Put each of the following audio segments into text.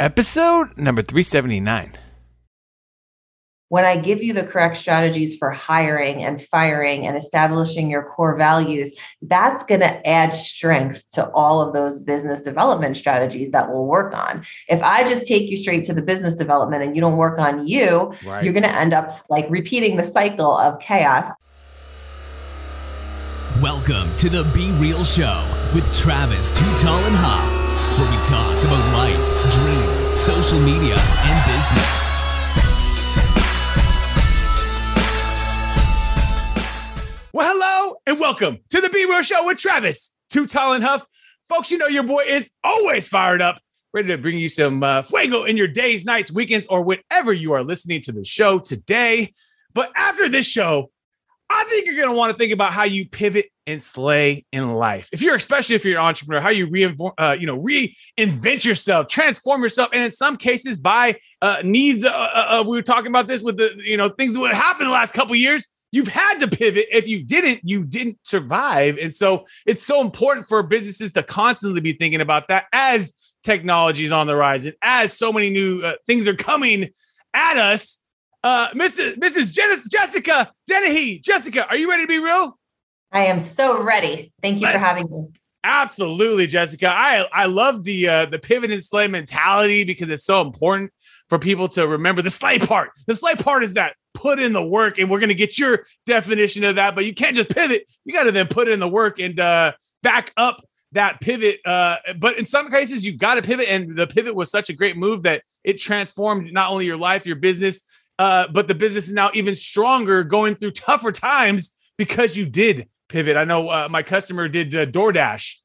episode number 379. When I give you the correct strategies for hiring and firing and establishing your core values, that's going to add strength to all of those business development strategies that we'll work on. If I just take you straight to the business development and you don't work on you, right. you're going to end up like repeating the cycle of chaos. Welcome to the Be Real Show with Travis Too Tall and Huff where we talk about life, dreams, social media, and business. Well, hello and welcome to the Be Real Show with Travis, Too Tall and Huff. Folks, you know your boy is always fired up, ready to bring you some uh, fuego in your days, nights, weekends, or whenever you are listening to the show today. But after this show, I think you're going to want to think about how you pivot and slay in life. If you're, especially if you're an entrepreneur, how you reinvent, uh, you know, reinvent yourself, transform yourself, and in some cases, by uh, needs. Uh, uh, uh, we were talking about this with the, you know, things that would happen the last couple years. You've had to pivot. If you didn't, you didn't survive. And so it's so important for businesses to constantly be thinking about that as technology is on the rise and as so many new uh, things are coming at us Mrs. Mrs. Jen- Jessica Dennehy. Jessica, are you ready to be real? I am so ready. Thank you Let's, for having me. Absolutely, Jessica. I I love the uh, the pivot and slay mentality because it's so important for people to remember the slay part. The slay part is that put in the work, and we're going to get your definition of that. But you can't just pivot; you got to then put in the work and uh, back up that pivot. Uh, but in some cases, you got to pivot, and the pivot was such a great move that it transformed not only your life, your business, uh, but the business is now even stronger going through tougher times because you did pivot. I know uh, my customer did uh, DoorDash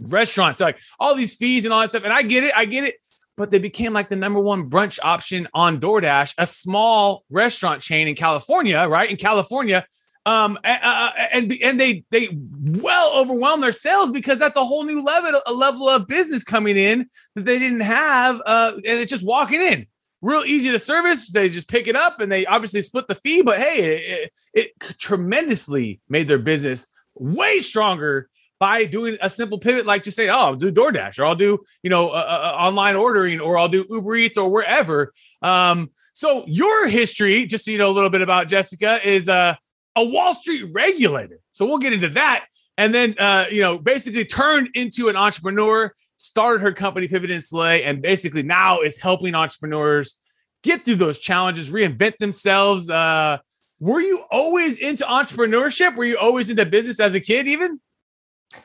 restaurants, so like all these fees and all that stuff. And I get it, I get it. But they became like the number one brunch option on DoorDash, a small restaurant chain in California, right? In California. Um, uh, and and they they well overwhelm their sales because that's a whole new level a level of business coming in that they didn't have, uh, and it's just walking in real easy to service. They just pick it up and they obviously split the fee, but hey, it, it, tremendously made their business way stronger by doing a simple pivot, like just say, "Oh, I'll do DoorDash, or I'll do you know uh, uh, online ordering, or I'll do Uber Eats, or wherever." Um, so your history, just so you know a little bit about Jessica, is uh, a Wall Street regulator. So we'll get into that, and then uh, you know basically turned into an entrepreneur started her company Pivot and Slay, and basically now is helping entrepreneurs get through those challenges, reinvent themselves. Uh, were you always into entrepreneurship? Were you always into business as a kid, even?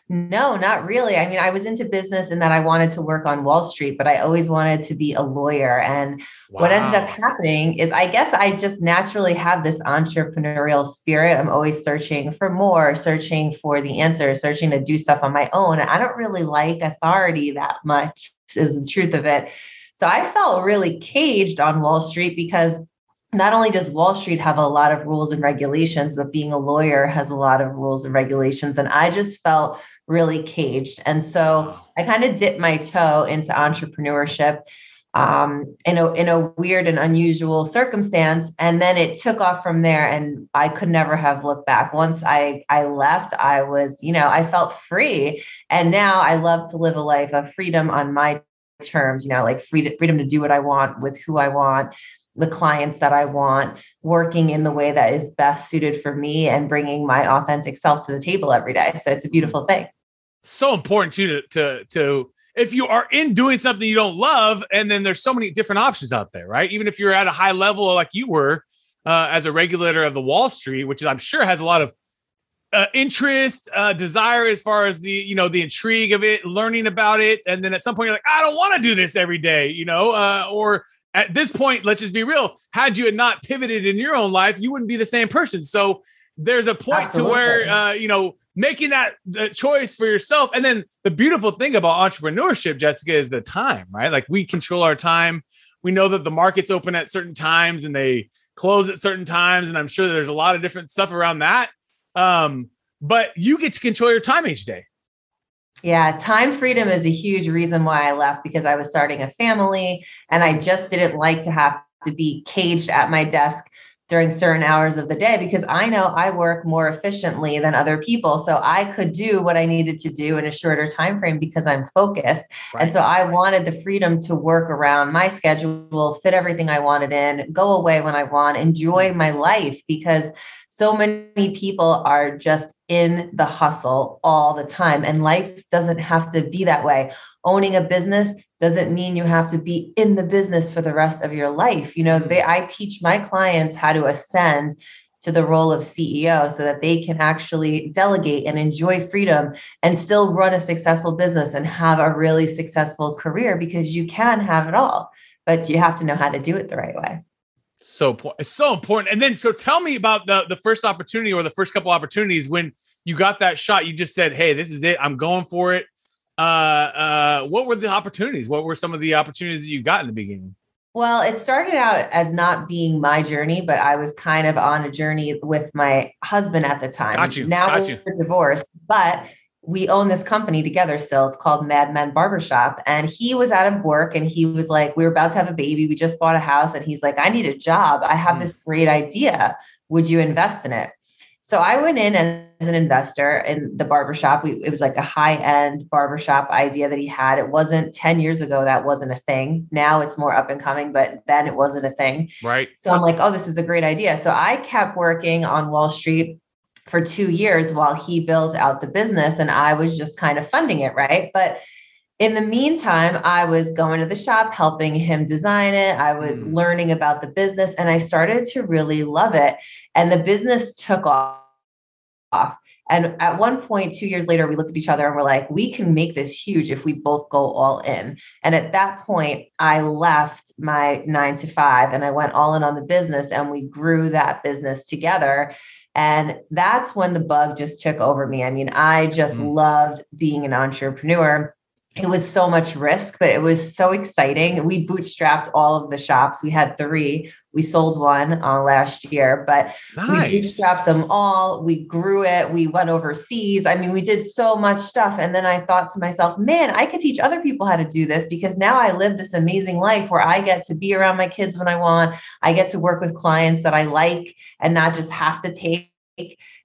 No, not really. I mean, I was into business and that I wanted to work on Wall Street, but I always wanted to be a lawyer. And wow. what ended up happening is I guess I just naturally have this entrepreneurial spirit. I'm always searching for more, searching for the answer, searching to do stuff on my own. I don't really like authority that much, is the truth of it. So I felt really caged on Wall Street because not only does Wall Street have a lot of rules and regulations, but being a lawyer has a lot of rules and regulations. And I just felt really caged. And so I kind of dipped my toe into entrepreneurship um, in a in a weird and unusual circumstance, and then it took off from there. And I could never have looked back. Once I I left, I was you know I felt free, and now I love to live a life of freedom on my terms. You know, like freedom freedom to do what I want with who I want the clients that I want, working in the way that is best suited for me and bringing my authentic self to the table every day. So it's a beautiful thing. So important too to to to if you are in doing something you don't love, and then there's so many different options out there, right? Even if you're at a high level like you were uh, as a regulator of the Wall Street, which I'm sure has a lot of uh, interest, uh, desire as far as the you know the intrigue of it, learning about it, and then at some point you're like, I don't want to do this every day, you know, uh, or at this point, let's just be real. Had you had not pivoted in your own life, you wouldn't be the same person. So there's a point Absolutely. to where uh, you know making that the choice for yourself. And then the beautiful thing about entrepreneurship, Jessica, is the time, right? Like we control our time. We know that the markets open at certain times and they close at certain times, and I'm sure there's a lot of different stuff around that. Um, but you get to control your time each day. Yeah, time freedom is a huge reason why I left because I was starting a family and I just didn't like to have to be caged at my desk during certain hours of the day because I know I work more efficiently than other people. So I could do what I needed to do in a shorter time frame because I'm focused. Right. And so I wanted the freedom to work around my schedule, fit everything I wanted in, go away when I want, enjoy mm. my life because so many people are just in the hustle all the time. And life doesn't have to be that way. Owning a business doesn't mean you have to be in the business for the rest of your life. You know they i teach my clients how to ascend to the role of CEO so that they can actually delegate and enjoy freedom and still run a successful business and have a really successful career because you can have it all but you have to know how to do it the right way so it's so important. And then, so tell me about the the first opportunity or the first couple opportunities when you got that shot. You just said, "Hey, this is it. I'm going for it." Uh, uh, what were the opportunities? What were some of the opportunities that you got in the beginning? Well, it started out as not being my journey, but I was kind of on a journey with my husband at the time. Got you. Now got we're you. divorced, but we own this company together still. It's called Mad Men Barbershop. And he was out of work and he was like, We were about to have a baby. We just bought a house. And he's like, I need a job. I have mm. this great idea. Would you invest in it? So I went in as an investor in the barbershop. We, it was like a high end barbershop idea that he had. It wasn't 10 years ago, that wasn't a thing. Now it's more up and coming, but then it wasn't a thing. Right. So I'm like, oh, this is a great idea. So I kept working on Wall Street for two years while he built out the business and I was just kind of funding it, right? But in the meantime, I was going to the shop, helping him design it. I was mm. learning about the business and I started to really love it. And the business took off. And at one point, two years later, we looked at each other and we're like, we can make this huge if we both go all in. And at that point, I left my nine to five and I went all in on the business and we grew that business together. And that's when the bug just took over me. I mean, I just mm. loved being an entrepreneur. It was so much risk, but it was so exciting. We bootstrapped all of the shops. We had three. We sold one uh, last year, but nice. we bootstrapped them all. We grew it. We went overseas. I mean, we did so much stuff. And then I thought to myself, man, I could teach other people how to do this because now I live this amazing life where I get to be around my kids when I want. I get to work with clients that I like and not just have to take.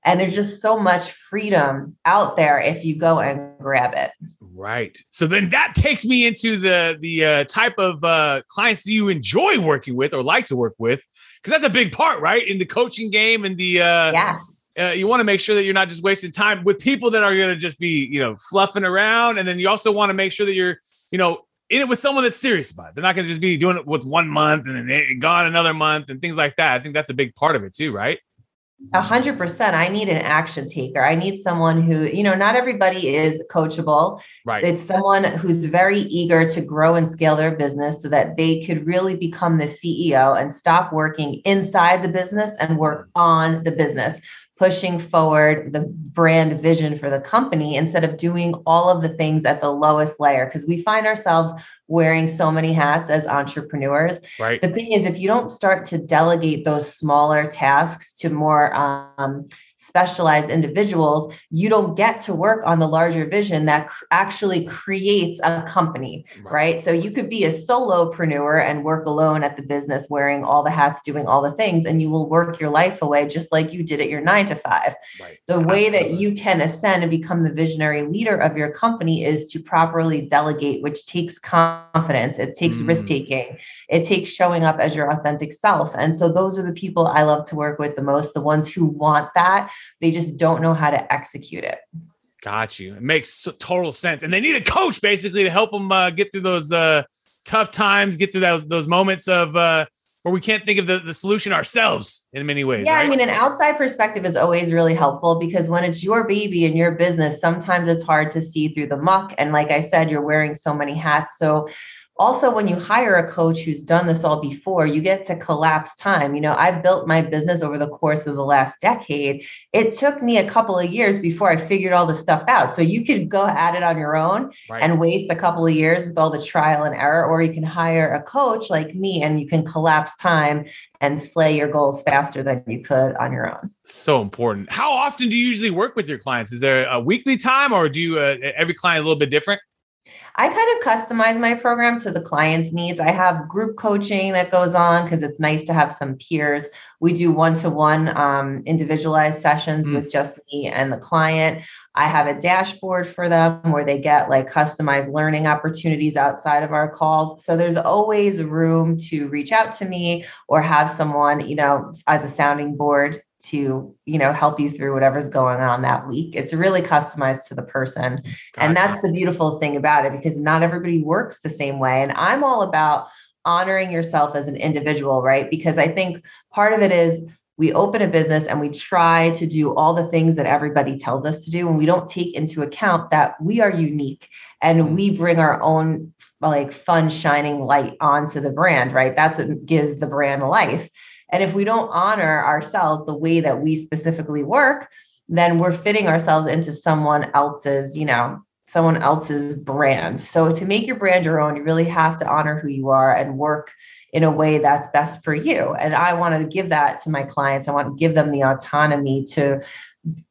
And there's just so much freedom out there if you go and grab it. Right. So then that takes me into the the uh, type of uh, clients that you enjoy working with or like to work with, because that's a big part, right? In the coaching game and the uh, yeah. Uh, you want to make sure that you're not just wasting time with people that are going to just be, you know, fluffing around, and then you also want to make sure that you're, you know, in it with someone that's serious about it. They're not going to just be doing it with one month and then gone another month and things like that. I think that's a big part of it too, right? A hundred percent. I need an action taker. I need someone who, you know, not everybody is coachable. Right. It's someone who's very eager to grow and scale their business so that they could really become the CEO and stop working inside the business and work on the business pushing forward the brand vision for the company instead of doing all of the things at the lowest layer because we find ourselves wearing so many hats as entrepreneurs. Right. The thing is, if you don't start to delegate those smaller tasks to more um, specialized individuals, you don't get to work on the larger vision that cr- actually creates a company, right. right. So you could be a solopreneur and work alone at the business, wearing all the hats, doing all the things, and you will work your life away just like you did at your nine to five. Right. The way Absolutely. that you can ascend and become the visionary leader of your company is to properly delegate, which takes confidence, it takes mm. risk taking, it takes showing up as your authentic self. And so those are the people I love to work with the most, the ones who want that they just don't know how to execute it. Got you. It makes total sense. And they need a coach basically to help them uh, get through those uh, tough times, get through those, those moments of uh, where we can't think of the, the solution ourselves in many ways. Yeah, right? I mean, an outside perspective is always really helpful because when it's your baby and your business, sometimes it's hard to see through the muck. And like I said, you're wearing so many hats. So also when you hire a coach who's done this all before you get to collapse time. You know i built my business over the course of the last decade. It took me a couple of years before i figured all the stuff out. So you could go at it on your own right. and waste a couple of years with all the trial and error or you can hire a coach like me and you can collapse time and slay your goals faster than you could on your own. So important. How often do you usually work with your clients? Is there a weekly time or do you uh, every client a little bit different I kind of customize my program to the client's needs. I have group coaching that goes on because it's nice to have some peers. We do one to one individualized sessions mm. with just me and the client. I have a dashboard for them where they get like customized learning opportunities outside of our calls. So there's always room to reach out to me or have someone, you know, as a sounding board to you know help you through whatever's going on that week. It's really customized to the person. Gotcha. and that's the beautiful thing about it because not everybody works the same way. And i'm all about honoring yourself as an individual right? Because i think part of it is we open a business and we try to do all the things that everybody tells us to do and we don't take into account that we are unique and mm-hmm. we bring our own like fun shining light onto the brand right? That's what gives the brand life and if we don't honor ourselves the way that we specifically work, then we're fitting ourselves into someone else's, you know, someone else's brand. So to make your brand your own, you really have to honor who you are and work in a way that's best for you. And I wanted to give that to my clients. I want to give them the autonomy to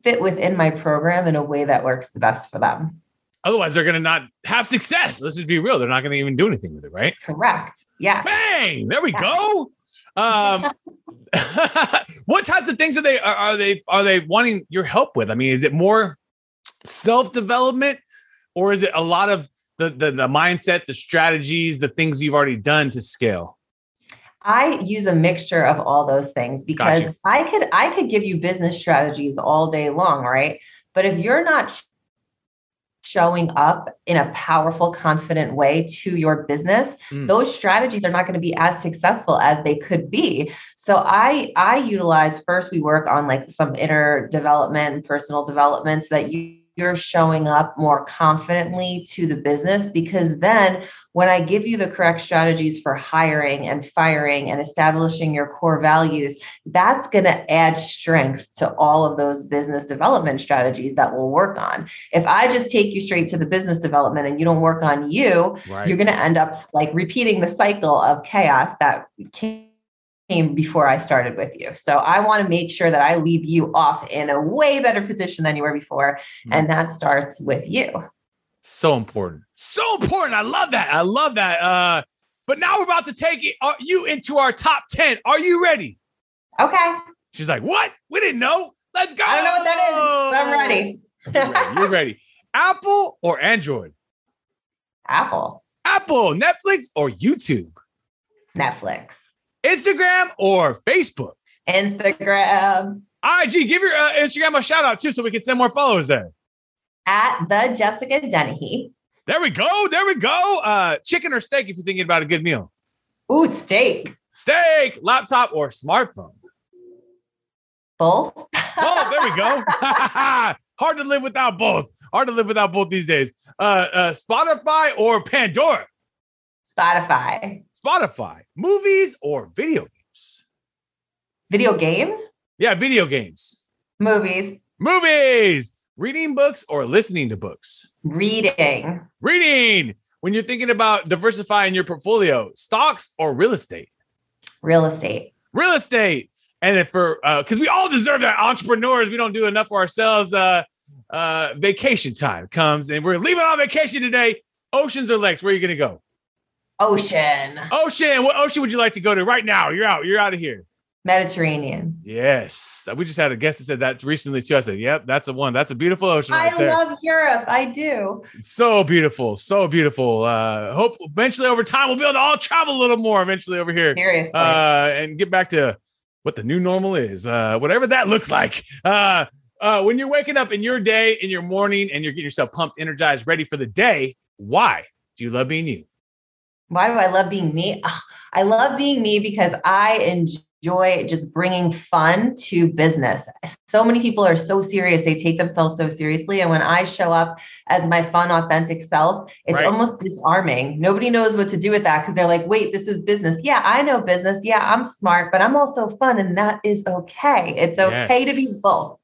fit within my program in a way that works the best for them. Otherwise, they're going to not have success. Let's just be real. They're not going to even do anything with it, right? Correct. Yeah. Bang! There we yeah. go. Um, what types of things are they are, are they are they wanting your help with? I mean, is it more self development, or is it a lot of the, the the mindset, the strategies, the things you've already done to scale? I use a mixture of all those things because I could I could give you business strategies all day long, right? But if you're not showing up in a powerful, confident way to your business, mm. those strategies are not going to be as successful as they could be. So I I utilize first we work on like some inner development, personal development so that you you're showing up more confidently to the business because then when I give you the correct strategies for hiring and firing and establishing your core values, that's going to add strength to all of those business development strategies that we'll work on. If I just take you straight to the business development and you don't work on you, right. you're going to end up like repeating the cycle of chaos that came came before I started with you. So I want to make sure that I leave you off in a way better position than you were before. Mm-hmm. And that starts with you. So important. So important. I love that. I love that. Uh, but now we're about to take it, uh, you into our top 10. Are you ready? Okay. She's like, what? We didn't know. Let's go. I don't know what that is. I'm ready. You're ready. You're ready. Apple or Android? Apple. Apple, Netflix or YouTube? Netflix. Instagram or Facebook? Instagram. IG, give your uh, Instagram a shout out too so we can send more followers there. At the Jessica Dennehy. There we go. There we go. Uh, chicken or steak if you're thinking about a good meal. Ooh, steak. Steak, laptop or smartphone? Both. oh, there we go. Hard to live without both. Hard to live without both these days. Uh, uh, Spotify or Pandora? Spotify. Spotify, movies or video games? Video games? Yeah, video games. Movies. Movies. Reading books or listening to books? Reading. Reading. When you're thinking about diversifying your portfolio, stocks or real estate? Real estate. Real estate. And if for because uh, we all deserve that entrepreneurs, we don't do enough for ourselves. Uh, uh, vacation time comes and we're leaving on vacation today. Oceans or lakes? Where are you gonna go? Ocean. Ocean. What ocean would you like to go to right now? You're out. You're out of here. Mediterranean. Yes. We just had a guest that said that recently too. I said, Yep, that's a one. That's a beautiful ocean. Right I there. love Europe. I do. So beautiful. So beautiful. Uh hope eventually over time we'll be able to all travel a little more eventually over here. Seriously. Uh and get back to what the new normal is. Uh whatever that looks like. Uh uh when you're waking up in your day, in your morning, and you're getting yourself pumped, energized, ready for the day, why do you love being you? Why do I love being me? I love being me because I enjoy just bringing fun to business. So many people are so serious, they take themselves so seriously. And when I show up as my fun, authentic self, it's right. almost disarming. Nobody knows what to do with that because they're like, wait, this is business. Yeah, I know business. Yeah, I'm smart, but I'm also fun. And that is okay. It's okay yes. to be both.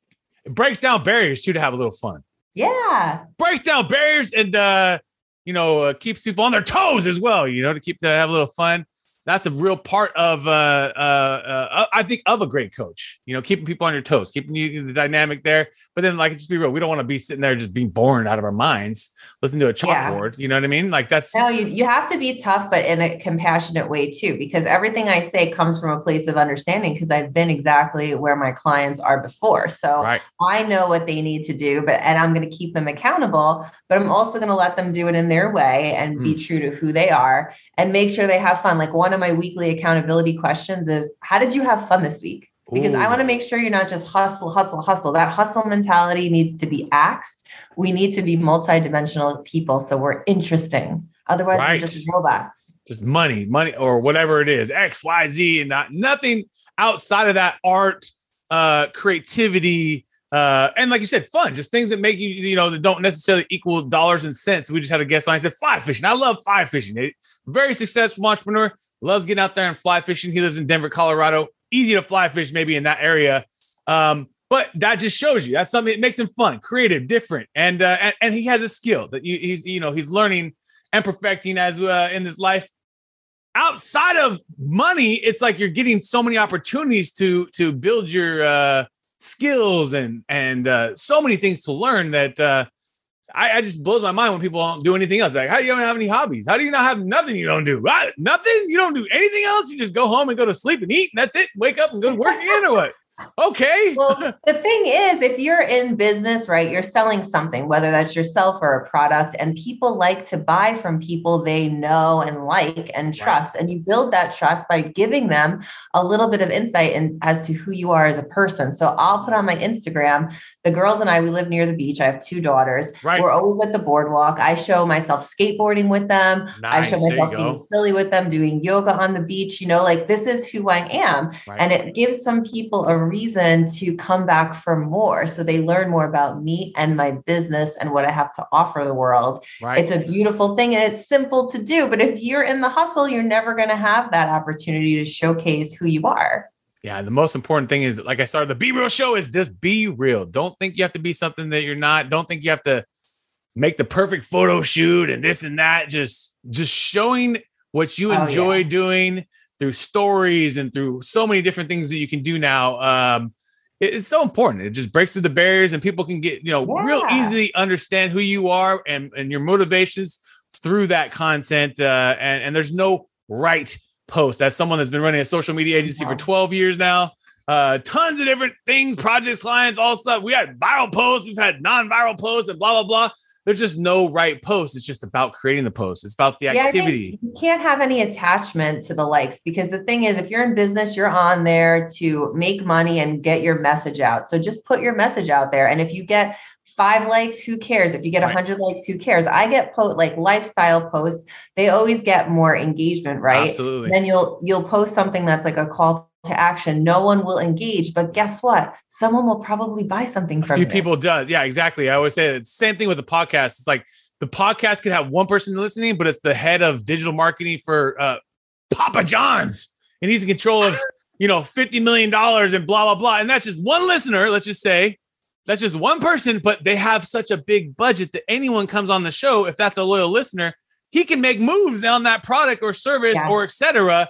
It breaks down barriers too to have a little fun. Yeah. Breaks down barriers and uh you know, uh, keeps people on their toes as well, you know, to keep to have a little fun. That's a real part of, uh, uh, uh, I think, of a great coach. You know, keeping people on your toes, keeping you the dynamic there. But then, like, just be real. We don't want to be sitting there just being bored out of our minds. listen to a chalkboard. Yeah. You know what I mean? Like that's no, you, you have to be tough, but in a compassionate way too, because everything I say comes from a place of understanding because I've been exactly where my clients are before. So right. I know what they need to do, but and I'm going to keep them accountable, but I'm also going to let them do it in their way and mm. be true to who they are and make sure they have fun. Like one of my weekly accountability questions is, how did you have fun this week? because Ooh. I want to make sure you're not just hustle, hustle, hustle. That hustle mentality needs to be axed. We need to be multidimensional people. So we're interesting. Otherwise, right. we're just robots. Just money, money, or whatever it is, X, Y, Z, and not nothing outside of that art, uh, creativity, uh, and like you said, fun, just things that make you, you know, that don't necessarily equal dollars and cents. We just had a guest on. I said fly fishing. I love fly fishing. Very successful entrepreneur, loves getting out there and fly fishing. He lives in Denver, Colorado easy to fly fish maybe in that area. Um, but that just shows you that's something that makes him fun, creative, different, and uh, and, and he has a skill that you, he's you know he's learning and perfecting as uh, in his life. Outside of money, it's like you're getting so many opportunities to to build your uh, skills and and uh, so many things to learn that uh, I, I, just blows my mind when people don't do anything else. Like, how do you don't have any hobbies? How do you not have nothing you don't do? What? Nothing? You don't do anything else? You just go home and go to sleep and eat, and that's it. Wake up and go to work again, or what? Okay. well, the thing is, if you're in business, right, you're selling something, whether that's yourself or a product, and people like to buy from people they know and like and trust. Right. And you build that trust by giving them a little bit of insight in, as to who you are as a person. So I'll put on my Instagram, the girls and I, we live near the beach. I have two daughters. Right. We're always at the boardwalk. I show myself skateboarding with them. Nice. I show myself being silly with them, doing yoga on the beach. You know, like this is who I am. Right. And it gives some people a reason to come back for more. So they learn more about me and my business and what I have to offer the world. Right. It's a beautiful thing and it's simple to do. But if you're in the hustle, you're never going to have that opportunity to showcase who you are. Yeah, the most important thing is like I started the Be Real show is just be real. Don't think you have to be something that you're not. Don't think you have to make the perfect photo shoot and this and that. Just just showing what you enjoy oh, yeah. doing through stories and through so many different things that you can do now. Um, it's so important. It just breaks through the barriers and people can get, you know, yeah. real easily understand who you are and, and your motivations through that content. Uh, and, and there's no right post. As someone that's been running a social media agency for 12 years now, uh, tons of different things, projects, clients, all stuff. We had viral posts, we've had non-viral posts, and blah blah blah there's just no right post. It's just about creating the post. It's about the activity. Yeah, you can't have any attachment to the likes because the thing is, if you're in business, you're on there to make money and get your message out. So just put your message out there. And if you get five likes, who cares? If you get a right. hundred likes, who cares? I get po- like lifestyle posts. They always get more engagement, right? Absolutely. Then you'll you'll post something that's like a call to action. No one will engage, but guess what? Someone will probably buy something from A few people does. Yeah, exactly. I always say it's same thing with the podcast. It's like the podcast could have one person listening, but it's the head of digital marketing for uh, Papa John's, and he's in control of you know fifty million dollars and blah blah blah. And that's just one listener. Let's just say that's just one person, but they have such a big budget that anyone comes on the show if that's a loyal listener, he can make moves on that product or service yeah. or etc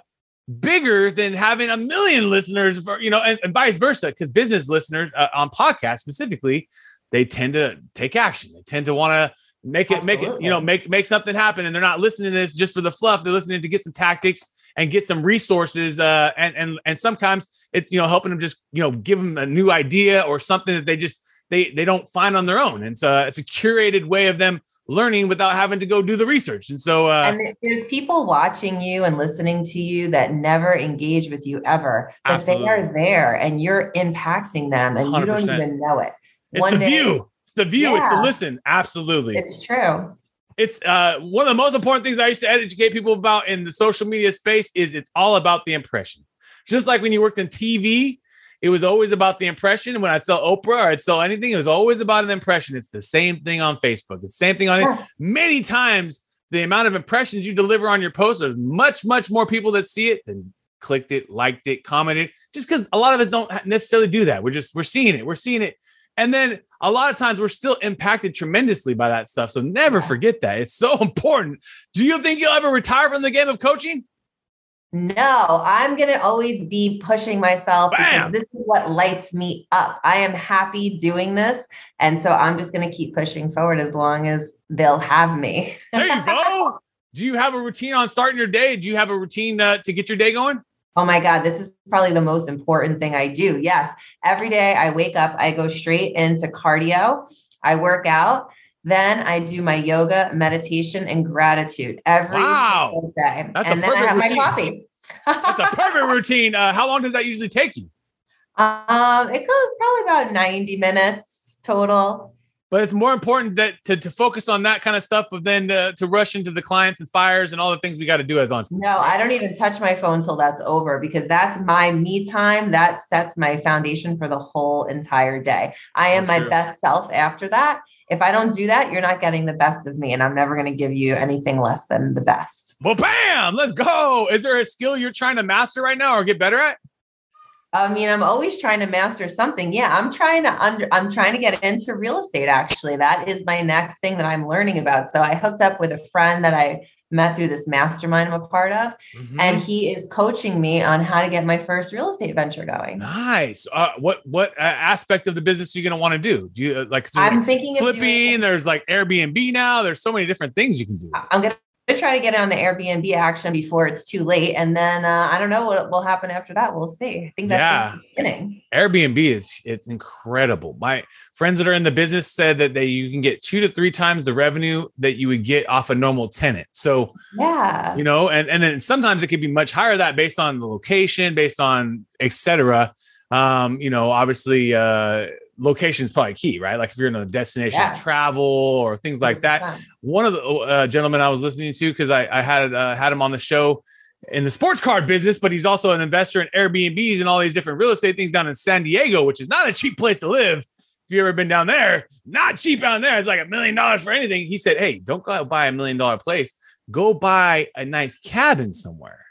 bigger than having a million listeners for you know and, and vice versa because business listeners uh, on podcasts specifically they tend to take action they tend to want to make it Absolutely. make it you know make make something happen and they're not listening to this just for the fluff they're listening to get some tactics and get some resources uh and and and sometimes it's you know helping them just you know give them a new idea or something that they just they they don't find on their own and so it's a curated way of them learning without having to go do the research. And so, uh, and there's people watching you and listening to you that never engage with you ever, but absolutely. they are there and you're impacting them and 100%. you don't even know it. It's One the day, view. It's the view. Yeah, it's the listen. Absolutely. It's true. It's uh, one of the most important things I used to educate people about in the social media space is it's all about the impression. Just like when you worked in TV, it was always about the impression. When I sell Oprah or I'd sell anything, it was always about an impression. It's the same thing on Facebook. It's The same thing on it. Many times, the amount of impressions you deliver on your post, there's much, much more people that see it than clicked it, liked it, commented. Just because a lot of us don't necessarily do that. We're just we're seeing it. We're seeing it. And then a lot of times we're still impacted tremendously by that stuff. So never forget that. It's so important. Do you think you'll ever retire from the game of coaching? No, I'm going to always be pushing myself Bam! because this is what lights me up. I am happy doing this. And so I'm just going to keep pushing forward as long as they'll have me. There you go. Do you have a routine on starting your day? Do you have a routine uh, to get your day going? Oh my God, this is probably the most important thing I do. Yes. Every day I wake up, I go straight into cardio, I work out. Then I do my yoga, meditation, and gratitude every Wow. single day. That's a and then I perfect have routine. my coffee. That's a perfect routine. Uh, how long does that usually take you? um, it goes probably about 90 minutes total. But it's more important that to, to focus on that kind of stuff, but then uh, to rush into the clients and fires and all the things we got to do as entrepreneurs. No, I don't even touch my phone till that's over because that's my me time. That sets my foundation for the whole entire day. I am my best self after that. If I don't do that, you're not getting the best of me, and I'm never going to give you anything less than the best. Well, bam, let's go. Is there a skill you're trying to master right now or get better at? I mean, I'm always trying to master something. Yeah, I'm trying to under I'm trying to get into real estate actually. That is my next thing that I'm learning about. So I hooked up with a friend that I met through this mastermind I'm a part of, Mm-hmm. and he is coaching me on how to get my first real estate venture going. Nice. Uh, what what uh, aspect of the business are you going to want to do? Do you uh, like, so I'm like thinking of flipping? doing, There's like Airbnb now. There's so many different things you can do. I'm gonna try to get on the Airbnb action before it's too late. And then uh, I don't know what will happen after that. We'll see. I think that's Yeah. beginning. Airbnb is it's incredible. My friends that are in the business said that they you can get two to three times the revenue that you would get off a normal tenant. So Yeah. you know, and and then sometimes it could be much higher that based on the location, based on etc. Um, you know, obviously uh location is probably key, right? Like if you're in a destination Yeah. travel or things like that. one of the uh, gentlemen I was listening to because I, I had uh, had him on the show in the sports car business, but he's also an investor in Airbnbs and all these different real estate things down in San Diego, which is not a cheap place to live. If you've ever been down there, not cheap down there. It's like a million dollars for anything. He said, "Hey, don't go out buy a million dollar place. Go buy a nice cabin somewhere."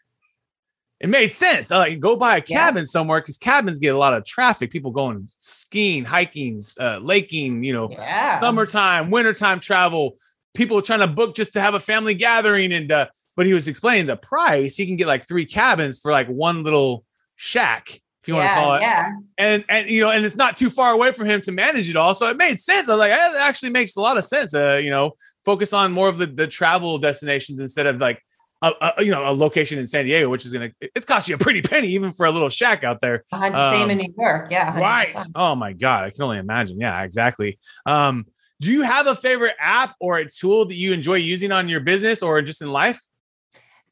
It made sense. I like go buy a Yeah. cabin somewhere because cabins get a lot of traffic. People going skiing, hiking, uh, laking. You know, Yeah. summertime, wintertime travel, people trying to book just to have a family gathering. And uh, but he was explaining the price. He can get like three cabins for like one little shack, if you want to call it. Yeah. And and you know, and it's not too far away from him to manage it all. So it made sense. I was like, "Eh, that actually makes a lot of sense. Uh, you know, focus on more of the, the travel destinations instead of like a, a you know a location in San Diego, which is gonna it's cost you a pretty penny even for a little shack out there. Hundred- same Um, in New York. Yeah. 100%. Right. Oh my God. I can only imagine. Yeah, exactly. Um, do you have a favorite app or a tool that you enjoy using on your business or just in life?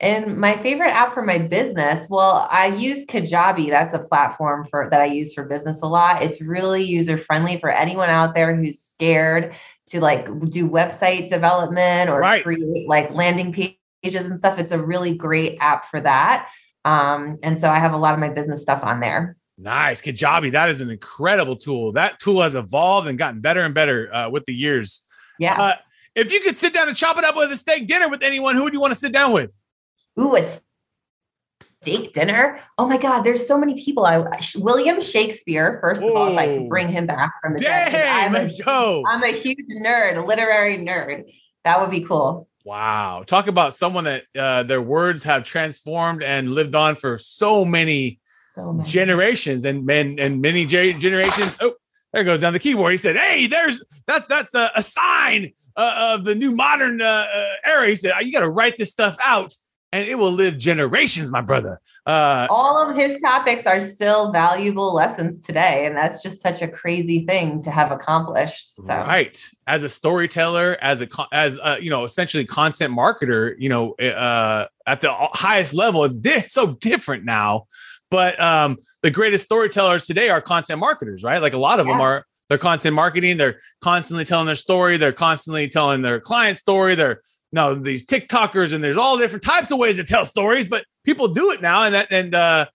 And my favorite app for my business, well, I use Kajabi. That's a platform for that I use for business a lot. It's really user friendly for anyone out there who's scared to like do website development or Right. create like landing pages and stuff. It's a really great app for that. Um, and so I have a lot of my business stuff on there. Nice. Kajabi. That is an incredible tool. That tool has evolved and gotten better and better uh, with the years. Yeah. Uh, if you could sit down and chop it up with a steak dinner with anyone, who would you want to sit down with? Ooh, a steak dinner. Oh my God, there's so many people. I William Shakespeare, first of all, if I could bring him back from the dead. Dang, I'm let's go. I'm a huge nerd, a literary nerd. That would be cool. Wow. Talk about someone that uh, their words have transformed and lived on for so many So many. generations and men and many ge- generations. Oh, there goes down the keyboard. He said, "Hey, there's that's that's a, a sign uh, of the new modern uh, uh, era." He said, "You got to write this stuff out, and it will live generations, my brother." Uh, All of his topics are still valuable lessons today, and that's just such a crazy thing to have accomplished. So Right. As a storyteller, as a as uh, you know, essentially content marketer, you know, uh, at the highest level, it's di- so different now. But um, the greatest storytellers today are content marketers, right? Like a lot of them are. They're content marketing. They're constantly telling their story. They're constantly telling their client story. They're no these TikTokers, and there's all different types of ways to tell stories. But people do it now, and that and uh,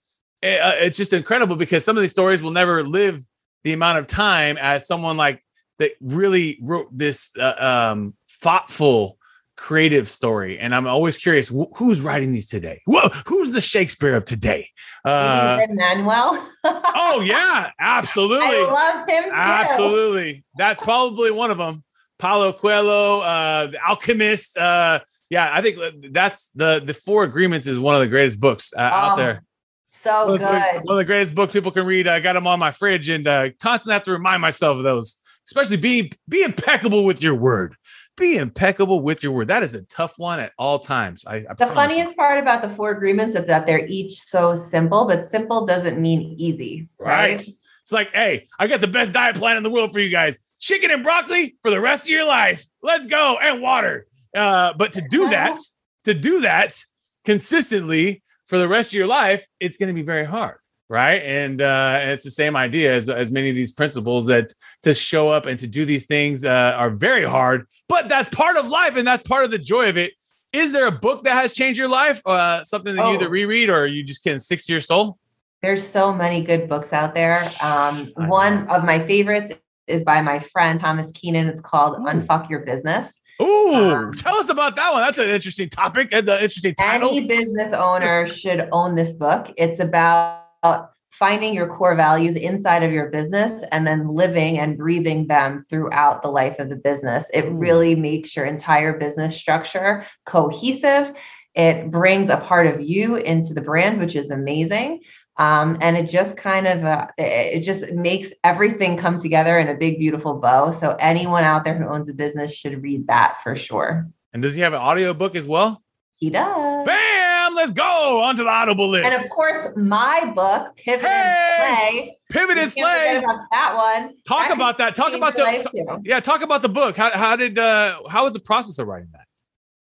it- uh, it's just incredible because some of these stories will never live the amount of time as someone like that really wrote this uh, um, thoughtful, creative story. And I'm always curious wh- who's writing these today. Whoa, who's the Shakespeare of today? Uh, Manuel. oh yeah, absolutely, I love him too. absolutely. That's probably one of them. Paulo Coelho, uh, the Alchemist. Uh, Yeah, I think that's the the Four Agreements is one of the greatest books uh, out Oh, there. So One good. One of the greatest books people can read. I got them on my fridge and uh, constantly have to remind myself of those. Especially be be impeccable with your word. Be impeccable with your word. That is a tough one at all times. I, I The promise you. funniest part about the four agreements is that they're each so simple, but simple doesn't mean easy. Right. Right. It's like, hey, I got the best diet plan in the world for you guys. Chicken and broccoli for the rest of your life. Let's go. And water. Uh, but to do that, to do that consistently for the rest of your life, it's going to be very hard. Right. And uh, and it's the same idea as, as many of these principles that to show up and to do these things uh, are very hard, but that's part of life and that's part of the joy of it. Is there a book that has changed your life? Uh, something that you Oh. either reread or you just can stick to your soul? There's so many good books out there. Um, one of my favorites is by my friend Thomas Keenan. It's called Ooh. Unfuck Your Business. Ooh, Um, tell us about that one. That's an interesting topic and the interesting title. Any business owner should own this book. It's about finding your core values inside of your business and then living and breathing them throughout the life of the business. It really makes your entire business structure cohesive. It brings a part of you into the brand, which is amazing. Um, and it just kind of uh, it just makes everything come together in a big beautiful bow so anyone out there who owns a business should read that for sure and does he have an audio book as well? he does Bam! Let's go onto the audible list. And of course, my book, Pivot Hey! and Slay. Pivot and Slay. that one. Talk That about that. Talk about the t- yeah. Talk about the book. How, how did uh how was the process of writing that?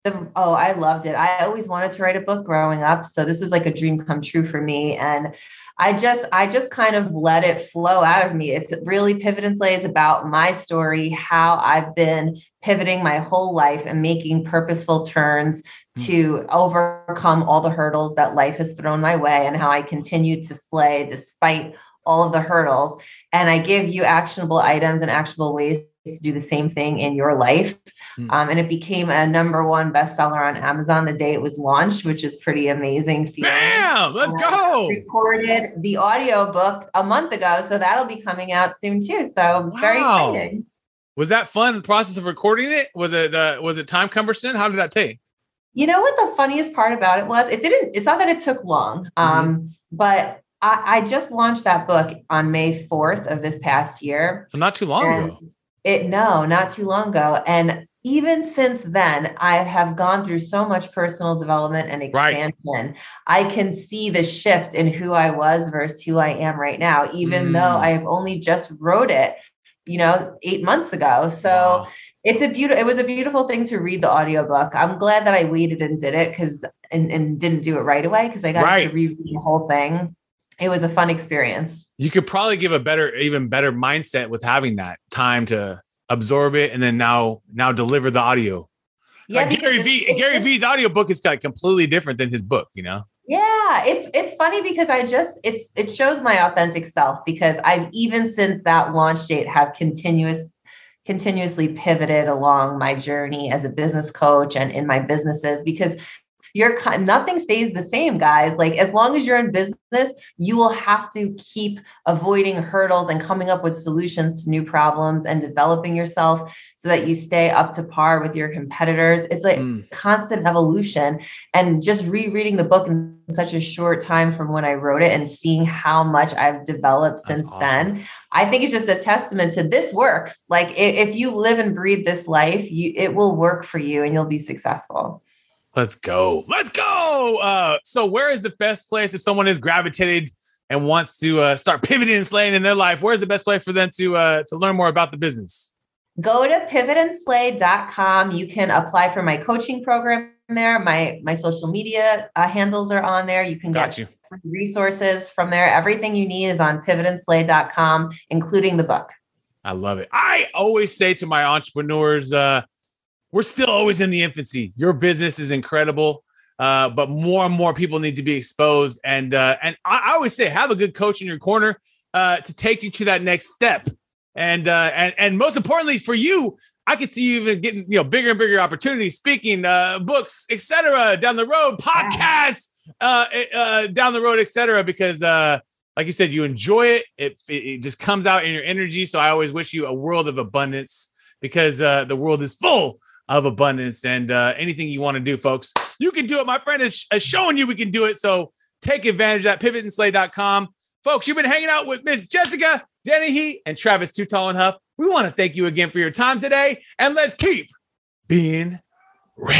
The- oh, I loved it. I always wanted to write a book growing up, so this was like a dream come true for me. And I just, I just kind of let it flow out of me. It's really Pivot and Slay is about my story, how I've been pivoting my whole life and making purposeful turns Mm. to overcome all the hurdles that life has thrown my way, and how I continue to slay despite all of the hurdles. And I give you actionable items and actionable ways to do the same thing in your life. Hmm. Um, and it became a number one bestseller on Amazon the day it was launched, which is pretty amazing feeling. Bam! Let's Um, go. Recorded the audio book a month ago, so that'll be coming out soon too. So very Wow. exciting. Was that fun? The process of recording it was it uh, was it time cumbersome? How did that take? You know what the funniest part about it was? It didn't. It's not that it took long, um, but I, I just launched that book on May fourth of this past year. So not too long And ago. It no, not too long ago. And even since then, I have gone through so much personal development and Right. expansion. I can see the shift in who I was versus who I am right now, even Mm. though I have only just wrote it, you know, eight months ago. So Wow. it's a beautiful it was a beautiful thing to read the audiobook. I'm glad that I waited and did it because and, and didn't do it right away because I got Right. to reread the whole thing. It was a fun experience. you could probably give a better, even better mindset with having that time to absorb it and then now now deliver the audio. like Gary V. it's Gary just- V's audiobook is kind of completely different than his book, you know? Yeah, it's it's funny because I just it's it shows my authentic self because I've even since that launch date have continuous continuously pivoted along my journey as a business coach and in my businesses because you're nothing stays the same guys like as long as you're in business you will have to keep avoiding hurdles and coming up with solutions to new problems and developing yourself so that you stay up to par with your competitors it's like Mm. constant evolution and just rereading the book in such a short time from when I wrote it and seeing how much I've developed That's since awesome. then, I think it's just a testament to this works. Like i- if, you live and breathe this life, you it will work for you and you'll be successful. Let's go. Let's go. Uh, so where is the best place if someone is gravitated and wants to uh, start pivoting and slaying in their life? Where's the best place for them to uh, to learn more about the business? Go to pivotandslay.com. You can apply for my coaching program there. My my social media uh, handles are on there. You can Got get you. resources from there. Everything you need is on pivotandslay.com, including the book. I love it. I always say to my entrepreneurs, uh, we're still always in the infancy. Your business is incredible, uh, but more and more people need to be exposed. And uh, and I, I always say, have a good coach in your corner uh, to take you to that next step. And uh, and and most importantly for you, I could see you even getting you know bigger and bigger opportunities, speaking, uh, books, etc. down the road, podcasts uh, uh, down the road, etc. Because uh, like you said, you enjoy it. it. It just comes out in your energy. So I always wish you a world of abundance because uh, the world is full of abundance. And uh, anything you want to do, folks, you can do it. My friend is, is showing you we can do it. So take advantage of that. Pivotandslay.com. Folks, you've been hanging out with Miss Jessica Dennehy and Travis Too Tall and Huff. We want to thank you again for your time today. And let's keep being real.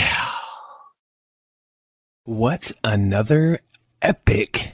What another epic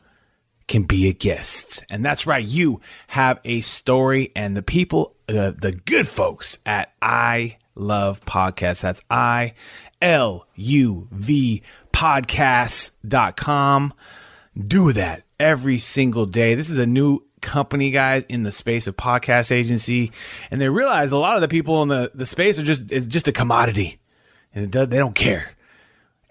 can be a guest. And that's right, you have a story, and the people, uh, the good folks at I Love Podcasts, that's I L U V podcasts.com, do that every single day. This is a new company guys in the space of podcast agency and they realize a lot of the people in the, the space are just it's just a commodity and does, they don't care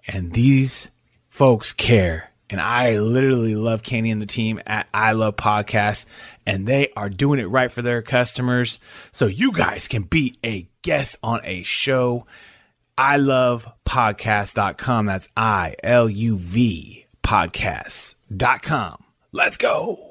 and these folks care and I literally love Kenny and the team at I Love Podcasts, and they are doing it right for their customers. So you guys can be a guest on a show. I love podcast.com. That's I L U V podcast.com. Let's go.